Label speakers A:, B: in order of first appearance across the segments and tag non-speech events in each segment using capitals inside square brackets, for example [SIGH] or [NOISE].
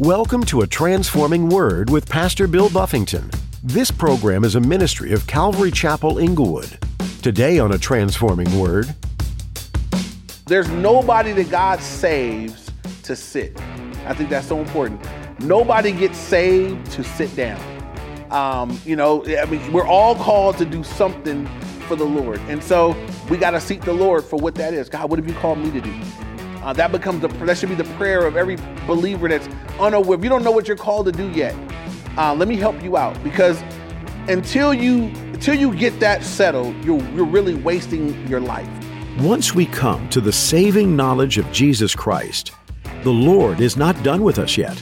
A: Welcome to A Transforming Word with Pastor Bill Buffington. This program is a ministry of Calvary Chapel Inglewood. Today on A Transforming Word,
B: There's nobody that God saves to sit. I think that's so important. Nobody gets saved to sit down. Um, you know, I mean, we're all called to do something for the Lord. And so we got to seek the Lord for what that is. God, what have you called me to do? Uh, that becomes the that should be the prayer of every believer that's unaware. If you don't know what you're called to do yet, uh, let me help you out because until you until you get that settled, you're you're really wasting your life.
A: once we come to the saving knowledge of Jesus Christ, the Lord is not done with us yet.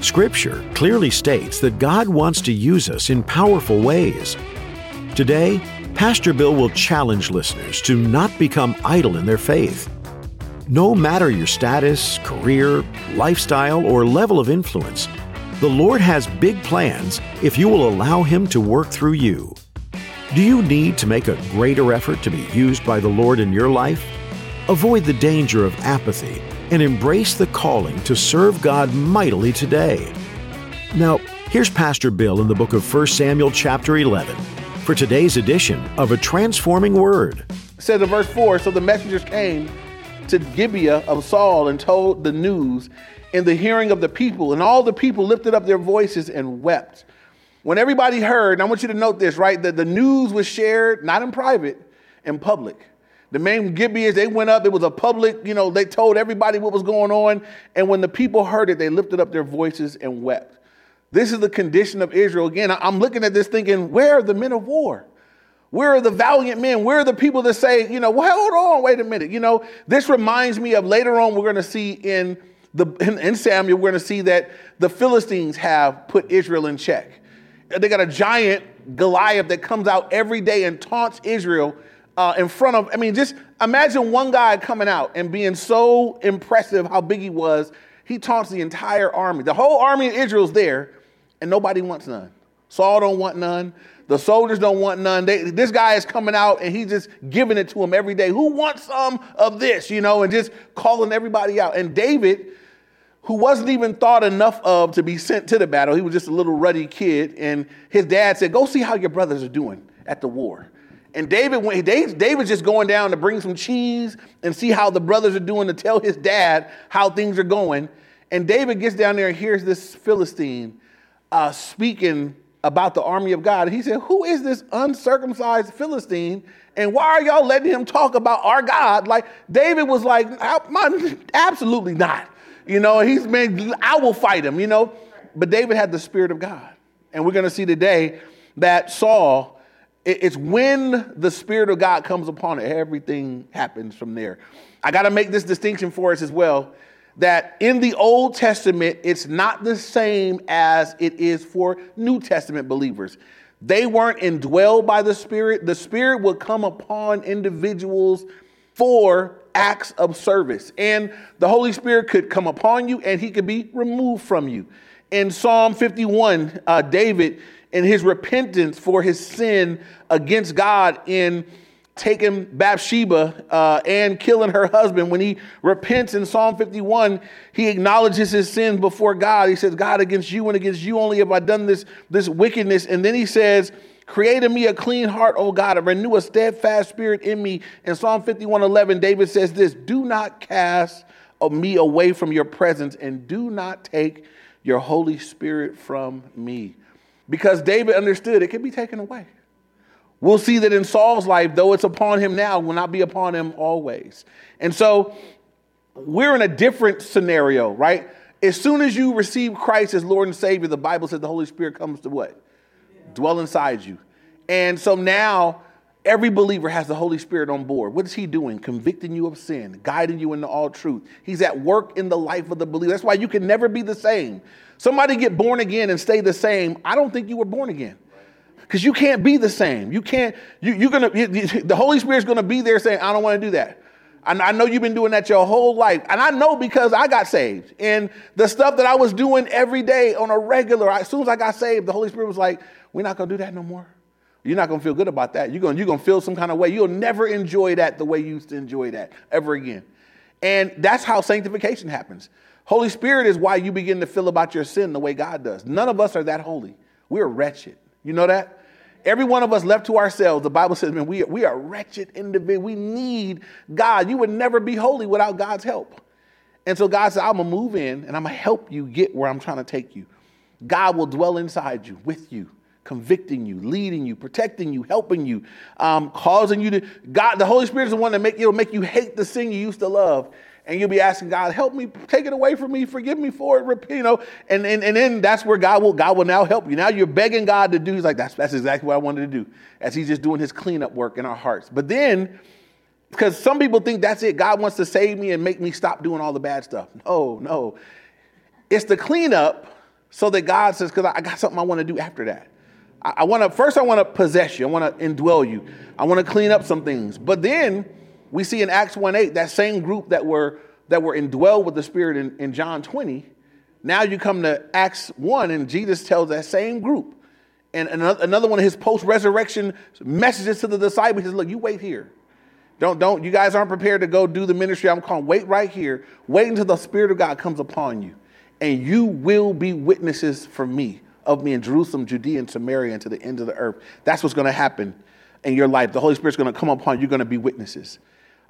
A: Scripture clearly states that God wants to use us in powerful ways. Today, Pastor Bill will challenge listeners to not become idle in their faith. No matter your status, career, lifestyle, or level of influence, the Lord has big plans if you will allow Him to work through you. Do you need to make a greater effort to be used by the Lord in your life? Avoid the danger of apathy and embrace the calling to serve God mightily today. Now, here's Pastor Bill in the book of 1 Samuel, chapter 11, for today's edition of A Transforming Word.
B: It says in verse 4 So the messengers came to Gibeah of Saul and told the news in the hearing of the people, and all the people lifted up their voices and wept. When everybody heard, and I want you to note this, right, that the news was shared not in private, in public. The main Gibeahs, they went up, it was a public, you know, they told everybody what was going on. And when the people heard it, they lifted up their voices and wept. This is the condition of Israel. Again, I'm looking at this thinking, where are the men of war? Where are the valiant men? Where are the people that say, you know, well, hold on, wait a minute. You know, this reminds me of later on, we're going to see in the in, in Samuel, we're going to see that the Philistines have put Israel in check. They got a giant Goliath that comes out every day and taunts Israel uh, in front of. I mean, just imagine one guy coming out and being so impressive how big he was. He taunts the entire army. The whole army of Israel's there, and nobody wants none. Saul don't want none. The soldiers don't want none. They, this guy is coming out and he's just giving it to them every day. Who wants some of this, you know, and just calling everybody out. And David, who wasn't even thought enough of to be sent to the battle, he was just a little ruddy kid. And his dad said, Go see how your brothers are doing at the war. And David went, David's just going down to bring some cheese and see how the brothers are doing to tell his dad how things are going. And David gets down there and hears this Philistine uh, speaking about the army of God. He said, Who is this uncircumcised Philistine? And why are y'all letting him talk about our God? Like, David was like, Absolutely not. You know, he's been, I will fight him, you know. But David had the Spirit of God. And we're going to see today that Saul, it's when the Spirit of God comes upon it, everything happens from there. I got to make this distinction for us as well that in the Old Testament, it's not the same as it is for New Testament believers. They weren't indwelled by the Spirit. The Spirit would come upon individuals for acts of service. And the Holy Spirit could come upon you and he could be removed from you. In Psalm 51, uh, David, in his repentance for his sin against God in taking Bathsheba uh, and killing her husband, when he repents in Psalm 51, he acknowledges his sins before God. He says, God, against you and against you only have I done this, this wickedness. And then he says, Create in me a clean heart, O God, and renew a steadfast spirit in me. In Psalm 51 11, David says this Do not cast me away from your presence, and do not take your Holy Spirit from me. Because David understood it can be taken away. We'll see that in Saul's life, though it's upon him now, will not be upon him always. And so we're in a different scenario, right? As soon as you receive Christ as Lord and Savior, the Bible says the Holy Spirit comes to what? Dwell inside you. And so now every believer has the Holy Spirit on board. What is he doing? Convicting you of sin, guiding you into all truth. He's at work in the life of the believer. That's why you can never be the same. Somebody get born again and stay the same. I don't think you were born again because you can't be the same. You can't, you, you're gonna, you, the Holy Spirit's gonna be there saying, I don't wanna do that. I know you've been doing that your whole life. And I know because I got saved. And the stuff that I was doing every day on a regular, as soon as I got saved, the Holy Spirit was like, we're not gonna do that no more. You're not gonna feel good about that. You're gonna, you're gonna feel some kind of way. You'll never enjoy that the way you used to enjoy that ever again. And that's how sanctification happens. Holy Spirit is why you begin to feel about your sin the way God does. None of us are that holy. We're wretched. You know that? Every one of us left to ourselves, the Bible says, man, we, we are wretched individuals. We need God. You would never be holy without God's help. And so God said, I'm going to move in and I'm going to help you get where I'm trying to take you. God will dwell inside you, with you, convicting you, leading you, protecting you, helping you, um, causing you to. God, the Holy Spirit is the one that make, it'll make you hate the sin you used to love and you'll be asking God, help me, take it away from me, forgive me for it, you know, and, and, and then that's where God will, God will now help you. Now you're begging God to do, he's like, that's, that's exactly what I wanted to do, as he's just doing his cleanup work in our hearts. But then, because some people think that's it, God wants to save me and make me stop doing all the bad stuff. No, no. It's the cleanup so that God says, because I got something I want to do after that. I, I want to, first I want to possess you. I want to indwell you. I want to clean up some things. But then we see in Acts 1 8, that same group that were that were indwelled with the Spirit in, in John 20. Now you come to Acts 1, and Jesus tells that same group. And another one of his post-resurrection messages to the disciples is, look, you wait here. Don't, don't, you guys aren't prepared to go do the ministry I'm calling. Wait right here. Wait until the Spirit of God comes upon you. And you will be witnesses for me, of me in Jerusalem, Judea, and Samaria, and to the end of the earth. That's what's going to happen in your life. The Holy Spirit's going to come upon you. You're going to be witnesses.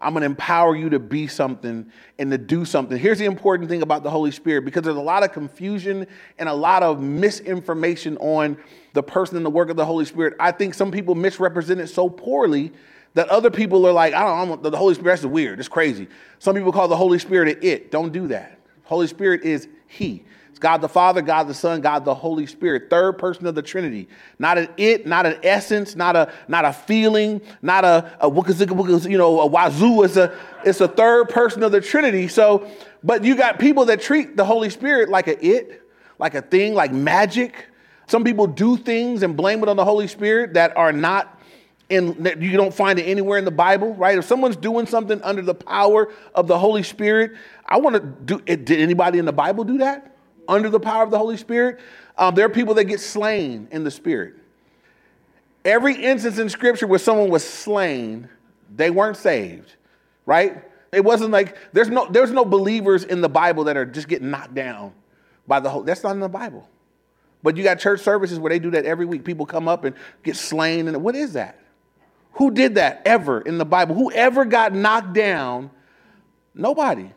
B: I'm going to empower you to be something and to do something. Here's the important thing about the Holy Spirit because there's a lot of confusion and a lot of misinformation on the person and the work of the Holy Spirit. I think some people misrepresent it so poorly that other people are like, I don't know, the Holy Spirit is weird. It's crazy. Some people call the Holy Spirit an it. Don't do that. Holy Spirit is He. God the Father, God the Son, God the Holy Spirit, third person of the Trinity. Not an it, not an essence, not a not a feeling, not a, a you know, a wazoo. It's a it's a third person of the Trinity. So, but you got people that treat the Holy Spirit like a it, like a thing, like magic. Some people do things and blame it on the Holy Spirit that are not in that you don't find it anywhere in the Bible, right? If someone's doing something under the power of the Holy Spirit, I want to do. Eh, did anybody in the Bible do that? Under the power of the Holy Spirit, um, there are people that get slain in the Spirit. Every instance in Scripture where someone was slain, they weren't saved, right? It wasn't like there's no there's no believers in the Bible that are just getting knocked down by the whole. That's not in the Bible. But you got church services where they do that every week. People come up and get slain, and what is that? Who did that ever in the Bible? Who ever got knocked down? Nobody.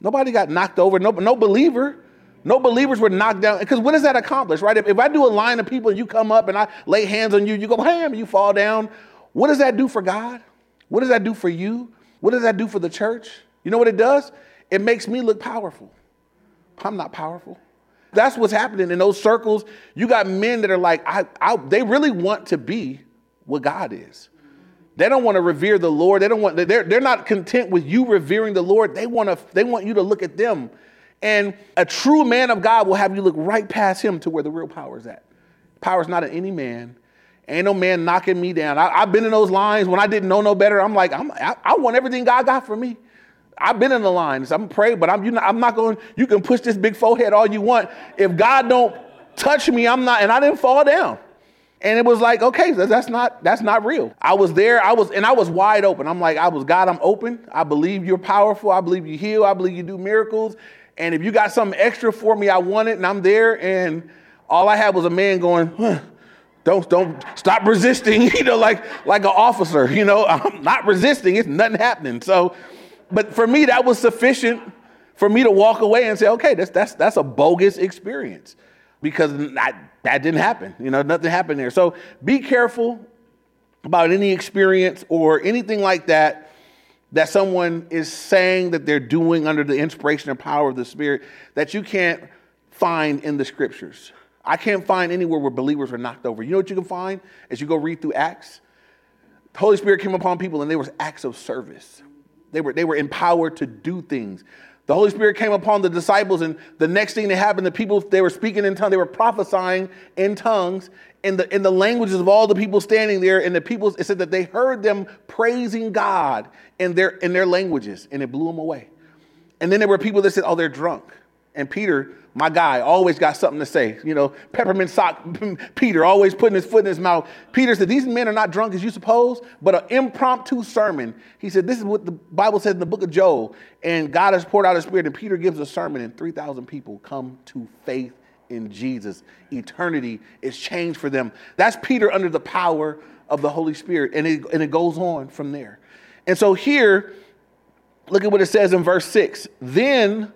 B: Nobody got knocked over. No, no believer. No believers were knocked down. Because what does that accomplish, right? If, if I do a line of people and you come up and I lay hands on you, you go, bam, you fall down. What does that do for God? What does that do for you? What does that do for the church? You know what it does? It makes me look powerful. I'm not powerful. That's what's happening in those circles. You got men that are like, I, I, they really want to be what God is. They don't want to revere the Lord. They don't want. They're, they're not content with you revering the Lord. They want to. They want you to look at them and a true man of God will have you look right past him to where the real power is at. Power is not in any man. Ain't no man knocking me down. I, have been in those lines when I didn't know no better. I'm like, I'm, I, I want everything God got for me. I've been in the lines. I'm praying, but I'm, not, I'm not going. You can push this big forehead all you want. If God don't touch me, I'm not. And I didn't fall down. And it was like, okay, that's not that's not real. I was there. I was and I was wide open. I'm like, I was God. I'm open. I believe you're powerful. I believe you heal. I believe you do miracles. And if you got something extra for me, I want it, and I'm there. And all I had was a man going, huh, don't don't stop resisting, [LAUGHS] you know, like like an officer, you know, [LAUGHS] I'm not resisting, it's nothing happening. So, but for me, that was sufficient for me to walk away and say, okay, that's that's that's a bogus experience because that, that didn't happen. You know, nothing happened there. So be careful about any experience or anything like that that someone is saying that they're doing under the inspiration and power of the Spirit that you can't find in the scriptures. I can't find anywhere where believers were knocked over. You know what you can find as you go read through Acts? The Holy Spirit came upon people and there was acts of service. They were, they were empowered to do things. The Holy Spirit came upon the disciples, and the next thing that happened, the people, they were speaking in tongues, they were prophesying in tongues, in the, in the languages of all the people standing there, and the people, it said that they heard them praising God in their, in their languages, and it blew them away. And then there were people that said, oh, they're drunk. And Peter, my guy, always got something to say. You know, peppermint sock, [LAUGHS] Peter, always putting his foot in his mouth. Peter said, These men are not drunk as you suppose, but an impromptu sermon. He said, This is what the Bible says in the book of Joel. And God has poured out his spirit, and Peter gives a sermon, and 3,000 people come to faith in Jesus. Eternity is changed for them. That's Peter under the power of the Holy Spirit. And it, and it goes on from there. And so here, look at what it says in verse 6. Then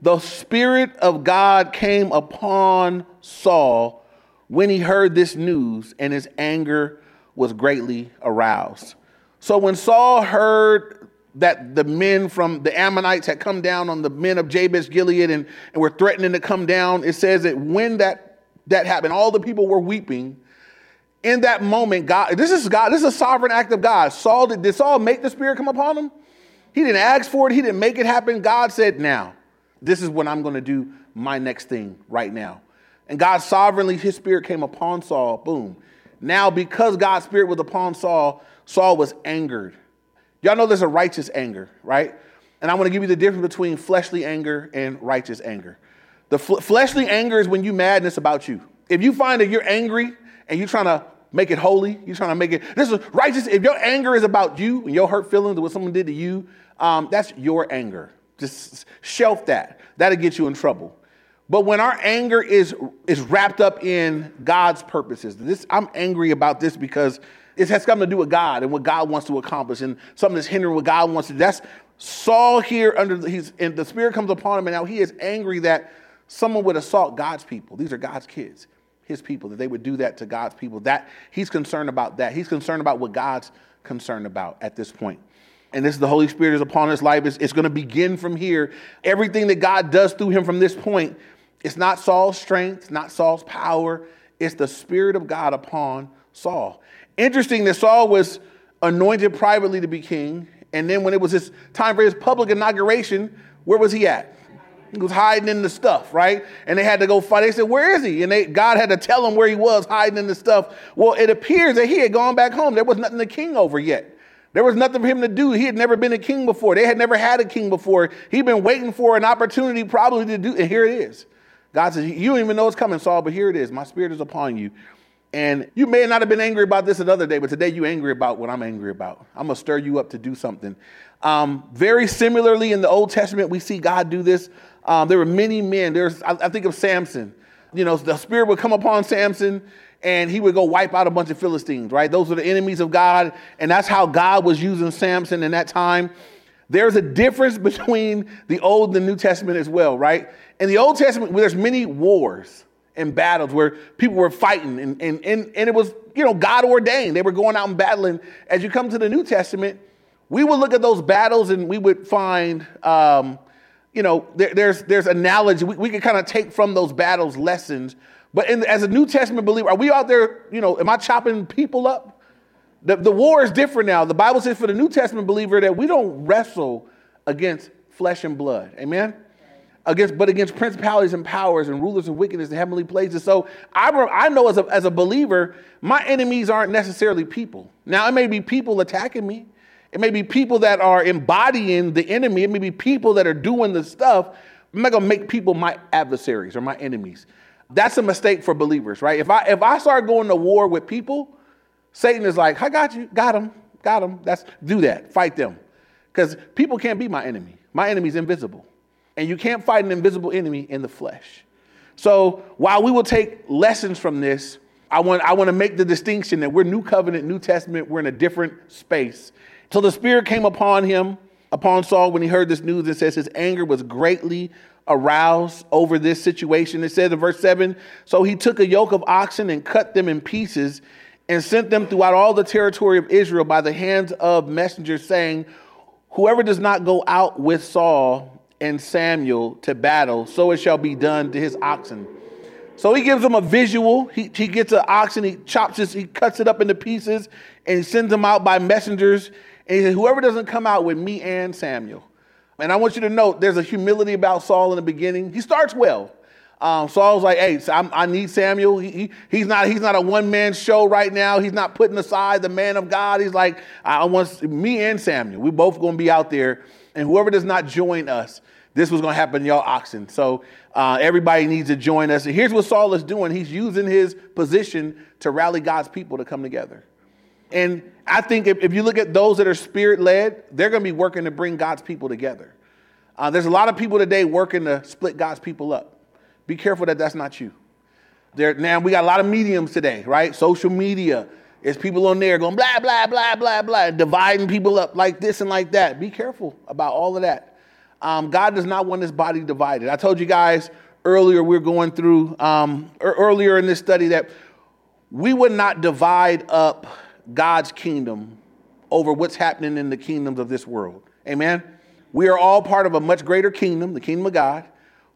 B: the Spirit of God came upon Saul when he heard this news, and his anger was greatly aroused. So when Saul heard that the men from the Ammonites had come down on the men of Jabesh Gilead and, and were threatening to come down, it says that when that, that happened, all the people were weeping. In that moment, God, this is God, this is a sovereign act of God. Saul, did, did Saul make the Spirit come upon him? He didn't ask for it, he didn't make it happen. God said, now. This is what I'm going to do my next thing right now. And God sovereignly, his spirit came upon Saul. Boom. Now, because God's spirit was upon Saul, Saul was angered. Y'all know there's a righteous anger, right? And I want to give you the difference between fleshly anger and righteous anger. The fl- fleshly anger is when you madness about you. If you find that you're angry and you're trying to make it holy, you're trying to make it, this is righteous. If your anger is about you and your hurt feelings and what someone did to you, um, that's your anger. Just shelf that. That'll get you in trouble. But when our anger is, is wrapped up in God's purposes, this, I'm angry about this because it has something to do with God and what God wants to accomplish and something that's hindering what God wants to do. That's Saul here under the, he's, and the Spirit comes upon him, and now he is angry that someone would assault God's people. These are God's kids, his people, that they would do that to God's people. That he's concerned about that. He's concerned about what God's concerned about at this point and this is the Holy Spirit is upon his life. It's, it's going to begin from here. Everything that God does through him from this point, it's not Saul's strength, not Saul's power. It's the Spirit of God upon Saul. Interesting that Saul was anointed privately to be king. And then when it was his time for his public inauguration, where was he at? He was hiding in the stuff, right? And they had to go fight. They said, Where is he? And they, God had to tell him where he was, hiding in the stuff. Well, it appears that he had gone back home. There was nothing to king over yet. There was nothing for him to do. He had never been a king before. They had never had a king before. He'd been waiting for an opportunity probably to do, and here it is. God says, You don't even know it's coming, Saul, but here it is. My spirit is upon you. And you may not have been angry about this another day, but today you're angry about what I'm angry about. I'm going to stir you up to do something. Um, very similarly, in the Old Testament, we see God do this. Um, there were many men. There's, I, I think of Samson. You know, the spirit would come upon Samson and he would go wipe out a bunch of Philistines, right? Those were the enemies of God, and that's how God was using Samson in that time. There's a difference [LAUGHS] between the Old and the New Testament as well, right? In the Old Testament, there's many wars and battles where people were fighting, and, and, and, and it was, you know, God ordained. They were going out and battling. As you come to the New Testament, we would look at those battles and we would find, um, you know, there, there's, there's analogy. We, we could kind of take from those battles lessons but in, as a New Testament believer, are we out there, you know, am I chopping people up? The, the war is different now. The Bible says for the New Testament believer that we don't wrestle against flesh and blood. Amen? Against, but against principalities and powers and rulers of wickedness in heavenly places. So I, I know as a, as a believer, my enemies aren't necessarily people. Now, it may be people attacking me. It may be people that are embodying the enemy. It may be people that are doing the stuff. I'm not going to make people my adversaries or my enemies. That's a mistake for believers, right? If I if I start going to war with people, Satan is like, I got you, got him, got him. That's do that, fight them. Because people can't be my enemy. My enemy's invisible. And you can't fight an invisible enemy in the flesh. So while we will take lessons from this, I want, I want to make the distinction that we're New Covenant, New Testament, we're in a different space. So the Spirit came upon him, upon Saul, when he heard this news. It says his anger was greatly aroused over this situation. It says in verse 7 So he took a yoke of oxen and cut them in pieces and sent them throughout all the territory of Israel by the hands of messengers, saying, Whoever does not go out with Saul and Samuel to battle, so it shall be done to his oxen. So he gives them a visual. He, he gets an oxen, he chops it, he cuts it up into pieces, and sends them out by messengers. And he says, Whoever doesn't come out with me and Samuel. And I want you to note there's a humility about Saul in the beginning. He starts well. Um, Saul's like, hey, i need Samuel. He, he, he's not he's not a one man show right now. He's not putting aside the man of God. He's like, I want me and Samuel. We're both going to be out there, and whoever does not join us, this was going to happen y'all oxen. So uh, everybody needs to join us. And here's what Saul is doing he's using his position to rally God's people to come together. And I think if, if you look at those that are spirit led, they're going to be working to bring God's people together. Uh, there's a lot of people today working to split God's people up. Be careful that that's not you. There, now we got a lot of mediums today, right? Social media. There's people on there going blah, blah, blah, blah, blah, dividing people up like this and like that. Be careful about all of that. Um, God does not want his body divided. I told you guys earlier, we are going through, um, earlier in this study, that we would not divide up God's kingdom over what's happening in the kingdoms of this world. Amen? We are all part of a much greater kingdom, the kingdom of God.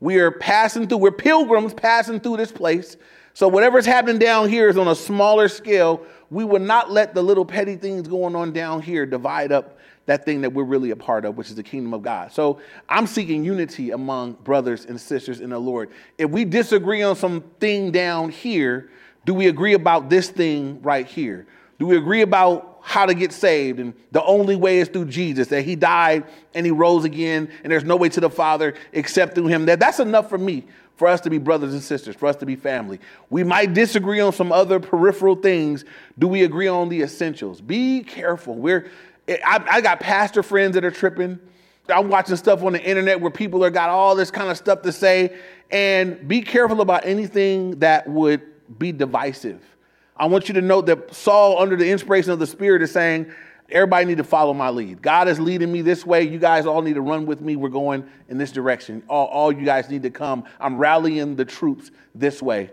B: We are passing through, we're pilgrims passing through this place. So whatever's happening down here is on a smaller scale. We will not let the little petty things going on down here divide up that thing that we're really a part of, which is the kingdom of God. So I'm seeking unity among brothers and sisters in the Lord. If we disagree on something down here, do we agree about this thing right here? Do we agree about how to get saved? And the only way is through Jesus, that he died and he rose again, and there's no way to the Father except through him. That, that's enough for me, for us to be brothers and sisters, for us to be family. We might disagree on some other peripheral things. Do we agree on the essentials? Be careful. We're, I, I got pastor friends that are tripping. I'm watching stuff on the internet where people are got all this kind of stuff to say. And be careful about anything that would be divisive. I want you to note that Saul, under the inspiration of the Spirit, is saying, Everybody need to follow my lead. God is leading me this way. You guys all need to run with me. We're going in this direction. All, all you guys need to come. I'm rallying the troops this way.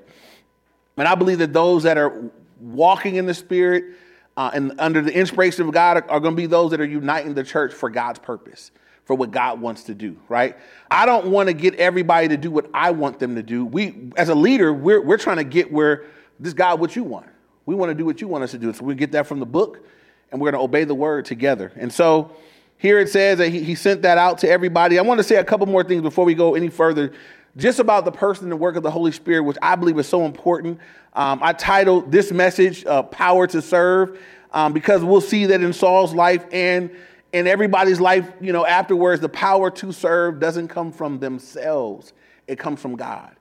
B: And I believe that those that are walking in the Spirit uh, and under the inspiration of God are, are going to be those that are uniting the church for God's purpose, for what God wants to do, right? I don't want to get everybody to do what I want them to do. We, as a leader, we're, we're trying to get where this God, what you want. We want to do what you want us to do. So we get that from the book and we're going to obey the word together. And so here it says that he, he sent that out to everybody. I want to say a couple more things before we go any further, just about the person and the work of the Holy Spirit, which I believe is so important. Um, I titled this message uh, Power to Serve um, because we'll see that in Saul's life and in everybody's life, you know, afterwards, the power to serve doesn't come from themselves, it comes from God.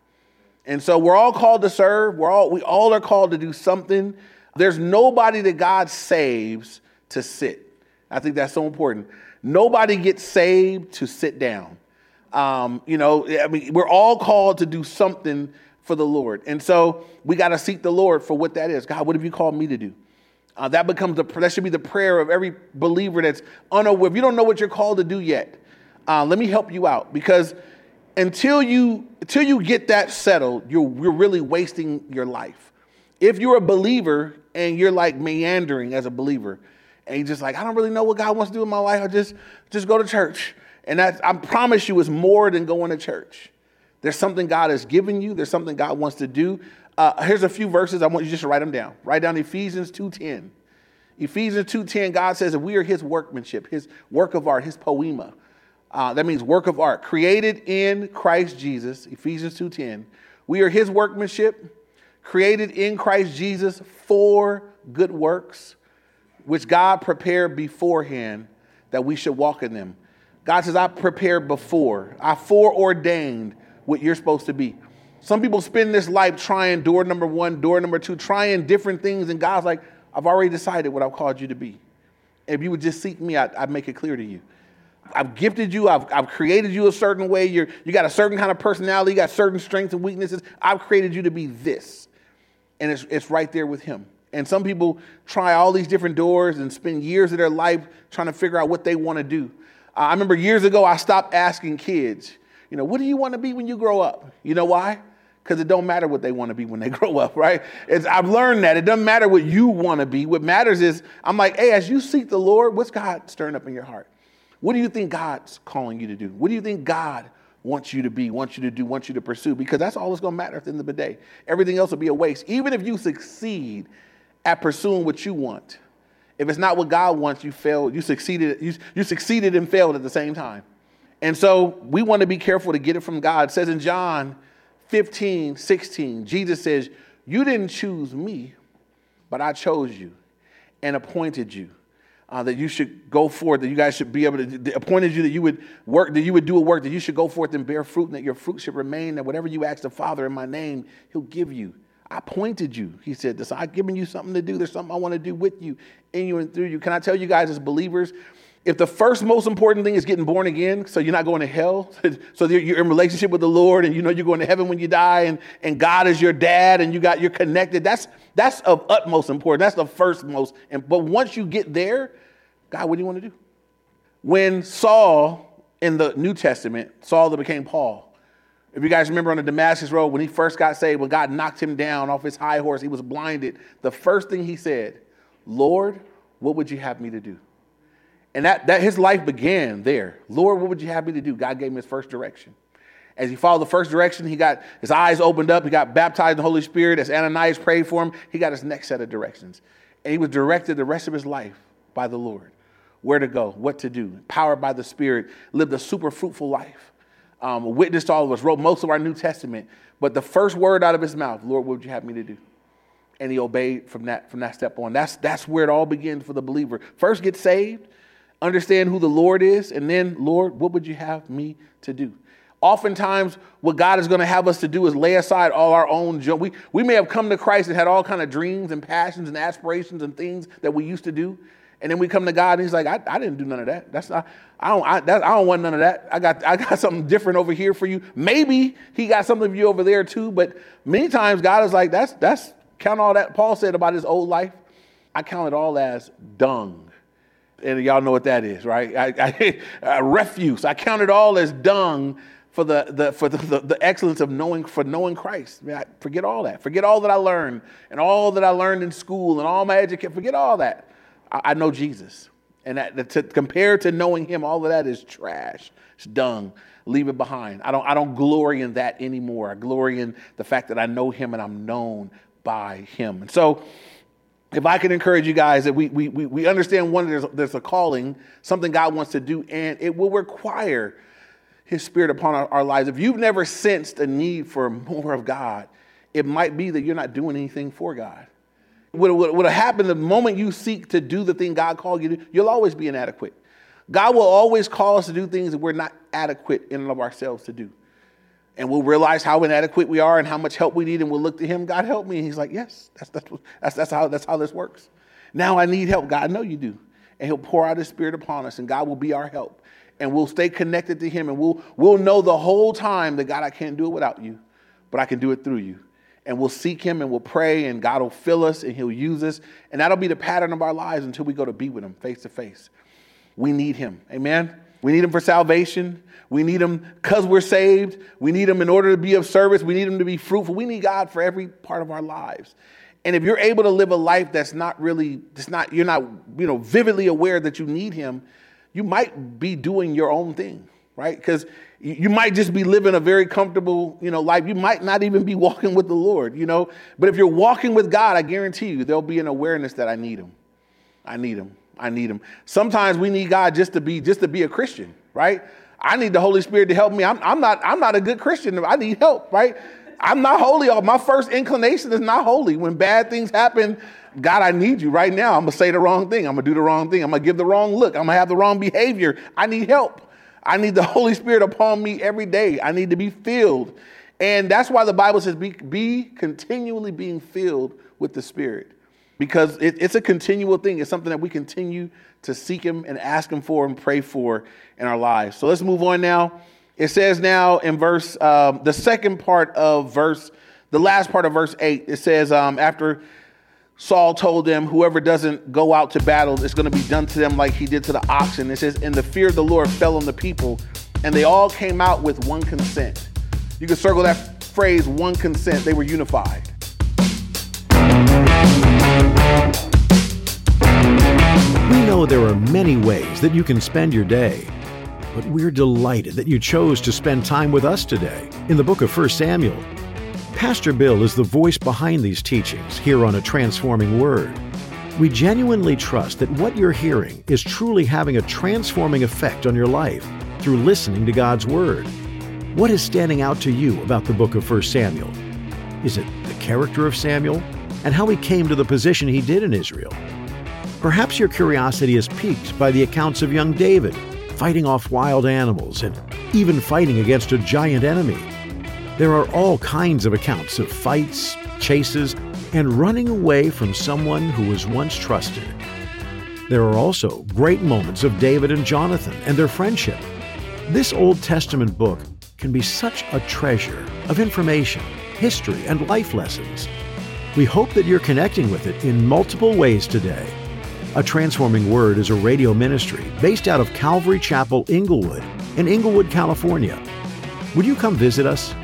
B: And so we're all called to serve. We're all, we all are called to do something. There's nobody that God saves to sit. I think that's so important. Nobody gets saved to sit down. Um, you know, I mean, we're all called to do something for the Lord. And so we got to seek the Lord for what that is. God, what have you called me to do? Uh, that becomes the that should be the prayer of every believer that's unaware. If you don't know what you're called to do yet, uh, let me help you out because until you until you get that settled, you're, you're really wasting your life. If you're a believer and you're like meandering as a believer, and you're just like, I don't really know what God wants to do in my life, I just just go to church. And that I promise you is more than going to church. There's something God has given you, there's something God wants to do. Uh, here's a few verses. I want you just to write them down. Write down Ephesians 2.10. Ephesians 2.10, God says that we are his workmanship, his work of art, his poiema. Uh, that means work of art, created in Christ Jesus, Ephesians 2.10. We are his workmanship, created in Christ Jesus for good works, which God prepared beforehand that we should walk in them. God says, I prepared before, I foreordained what you're supposed to be. Some people spend this life trying door number one, door number two, trying different things, and God's like, I've already decided what I've called you to be. If you would just seek me, I'd, I'd make it clear to you. I've gifted you. I've, I've created you a certain way. You're, you got a certain kind of personality. You got certain strengths and weaknesses. I've created you to be this. And it's, it's right there with him. And some people try all these different doors and spend years of their life trying to figure out what they want to do. Uh, I remember years ago, I stopped asking kids, you know, what do you want to be when you grow up? You know why? Because it don't matter what they want to be when they [LAUGHS] grow up, right? It's, I've learned that. It doesn't matter what you want to be. What matters is, I'm like, hey, as you seek the Lord, what's God stirring up in your heart? What do you think God's calling you to do? What do you think God wants you to be, wants you to do, wants you to pursue? Because that's all that's going to matter at the end of the day. Everything else will be a waste. Even if you succeed at pursuing what you want, if it's not what God wants, you failed. You succeeded. You, you succeeded and failed at the same time. And so we want to be careful to get it from God. It says in John 15, 16, Jesus says, You didn't choose me, but I chose you and appointed you uh, that you should go forth, that you guys should be able to, appointed you that you would work, that you would do a work, that you should go forth and bear fruit, and that your fruit should remain, that whatever you ask the Father in my name, he'll give you. I appointed you. He said this. I've given you something to do. There's something I want to do with you, in you, and through you. Can I tell you guys as believers, if the first most important thing is getting born again, so you're not going to hell, [LAUGHS] so you're in relationship with the Lord and you know you're going to heaven when you die and, and God is your dad and you got you're connected, that's that's of utmost importance. That's the first most. And, But once you get there, God, what do you want to do? When Saul in the New Testament, Saul that became Paul, if you guys remember on the Damascus Road, when he first got saved, when God knocked him down off his high horse, he was blinded. The first thing he said, Lord, what would you have me to do? And that, that his life began there. Lord, what would you have me to do? God gave him his first direction. As he followed the first direction, he got his eyes opened up. He got baptized in the Holy Spirit. As Ananias prayed for him, he got his next set of directions. And he was directed the rest of his life by the Lord where to go, what to do, powered by the Spirit, lived a super fruitful life. Um, witnessed all of us, wrote most of our New Testament. But the first word out of his mouth, Lord, what would you have me to do? And he obeyed from that, from that step on. That's, that's where it all begins for the believer. First, get saved, understand who the Lord is, and then, Lord, what would you have me to do? Oftentimes, what God is going to have us to do is lay aside all our own. We, we may have come to Christ and had all kind of dreams and passions and aspirations and things that we used to do. And then we come to God and He's like, I, I didn't do none of that. That's not, I don't, I, that, I don't want none of that. I got, I got [LAUGHS] something different over here for you. Maybe He got something for you over there too. But many times God is like, that's, that's, count all that. Paul said about his old life, I count it all as dung. And y'all know what that is, right? I, I, [LAUGHS] refuse. I count it all as dung for the, the for the, the, the, excellence of knowing for knowing Christ. I mean, I forget all that. Forget all that I learned and all that I learned in school and all my education. Forget all that. I, know Jesus. And that, to compare to knowing him, all of that is trash. It's dung. Leave it behind. I don't, I don't glory in that anymore. I glory in the fact that I know him and I'm known by him. And so, if I can encourage you guys that we, we, we understand one, there's, there's a calling, something God wants to do, and it will require his spirit upon our, our lives. If you've never sensed a need for more of God, it might be that you're not doing anything for God. What will happen the moment you seek to do the thing God called you to, you'll always be inadequate. God will always call us to do things that we're not adequate in and of ourselves to do. And we'll realize how inadequate we are and how much help we need, and we'll look to Him, God help me. And He's like, Yes, that's, that's, that's, that's, how, that's how this works. Now I need help. God, I know you do. And He'll pour out His Spirit upon us, and God will be our help. And we'll stay connected to Him, and we'll, we'll know the whole time that God, I can't do it without you, but I can do it through you and we'll seek him and we'll pray and God will fill us and he'll use us. And that'll be the pattern of our lives until we go to be with him face to face. We need him. Amen. We need him for salvation. We need him because we're saved. We need him in order to be of service. We need him to be fruitful. We need God for every part of our lives. And if you're able to live a life that's not really, that's not, you're not, you know, vividly aware that you need him, you might be doing your own thing, right? Because you might just be living a very comfortable, you know, life. You might not even be walking with the Lord, you know. But if you're walking with God, I guarantee you there'll be an awareness that I need him. I need him. I need him. Sometimes we need God just to be just to be a Christian, right? I need the Holy Spirit to help me. I'm, I'm not I'm not a good Christian. I need help, right? I'm not holy. Uh, my first inclination is not holy. When bad things happen, God, I need you right now. I'm gonna say the wrong thing. I'm gonna do the wrong thing. I'm gonna give the wrong look. I'm gonna have the wrong behavior. I need help. I need the [LAUGHS] Holy Spirit upon me every day. I need to be filled. And that's why the Bible says be, be continually being filled with the Spirit. Because it, it's a continual thing. It's something that we continue to seek Him and ask Him for and pray for in our lives. So let's move on now. It says now in verse, um, the second part of verse, the last part of verse 8, it says, um, after Saul told them, Whoever doesn't go out to battle is going to be done to them like he did to the oxen. It says, And the fear of the Lord fell on the people, and they all came out with one consent. You can circle that phrase, one consent. They were unified.
A: Know there are many ways that you can spend your day, but we're delighted that you chose to spend time with us today in the book of 1 Samuel. Pastor Bill is the voice behind these teachings here on A Transforming Word. We genuinely trust that what you're hearing is truly having a transforming effect on your life through listening to God's Word. What is standing out to you about the book of 1 Samuel? Is it the character of Samuel and how he came to the position he did in Israel? Perhaps your curiosity is piqued by the accounts of young David fighting off wild animals and even fighting against a giant enemy. There are all kinds of accounts of fights, chases, and running away from someone who was once trusted. There are also great moments of David and Jonathan and their friendship. This Old Testament book can be such a treasure of information, history, and life lessons. We hope that you're connecting with it in multiple ways today. A Transforming Word is a radio ministry based out of Calvary Chapel, Inglewood, in Inglewood, California. Would you come visit us?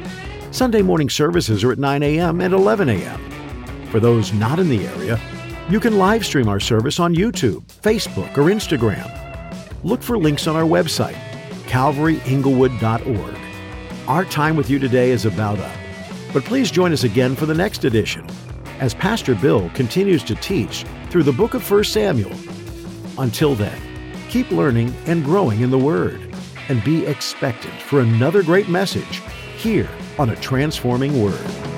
A: Sunday morning services are at 9 a.m. and 11 a.m. For those not in the area, you can live stream our service on YouTube, Facebook, or Instagram. Look for links on our website, calvaryinglewood.org. Our time with you today is about up, but please join us again for the next edition as Pastor Bill continues to teach through the book of 1 Samuel. Until then, keep learning and growing in the Word and be expectant for another great message here on A Transforming Word.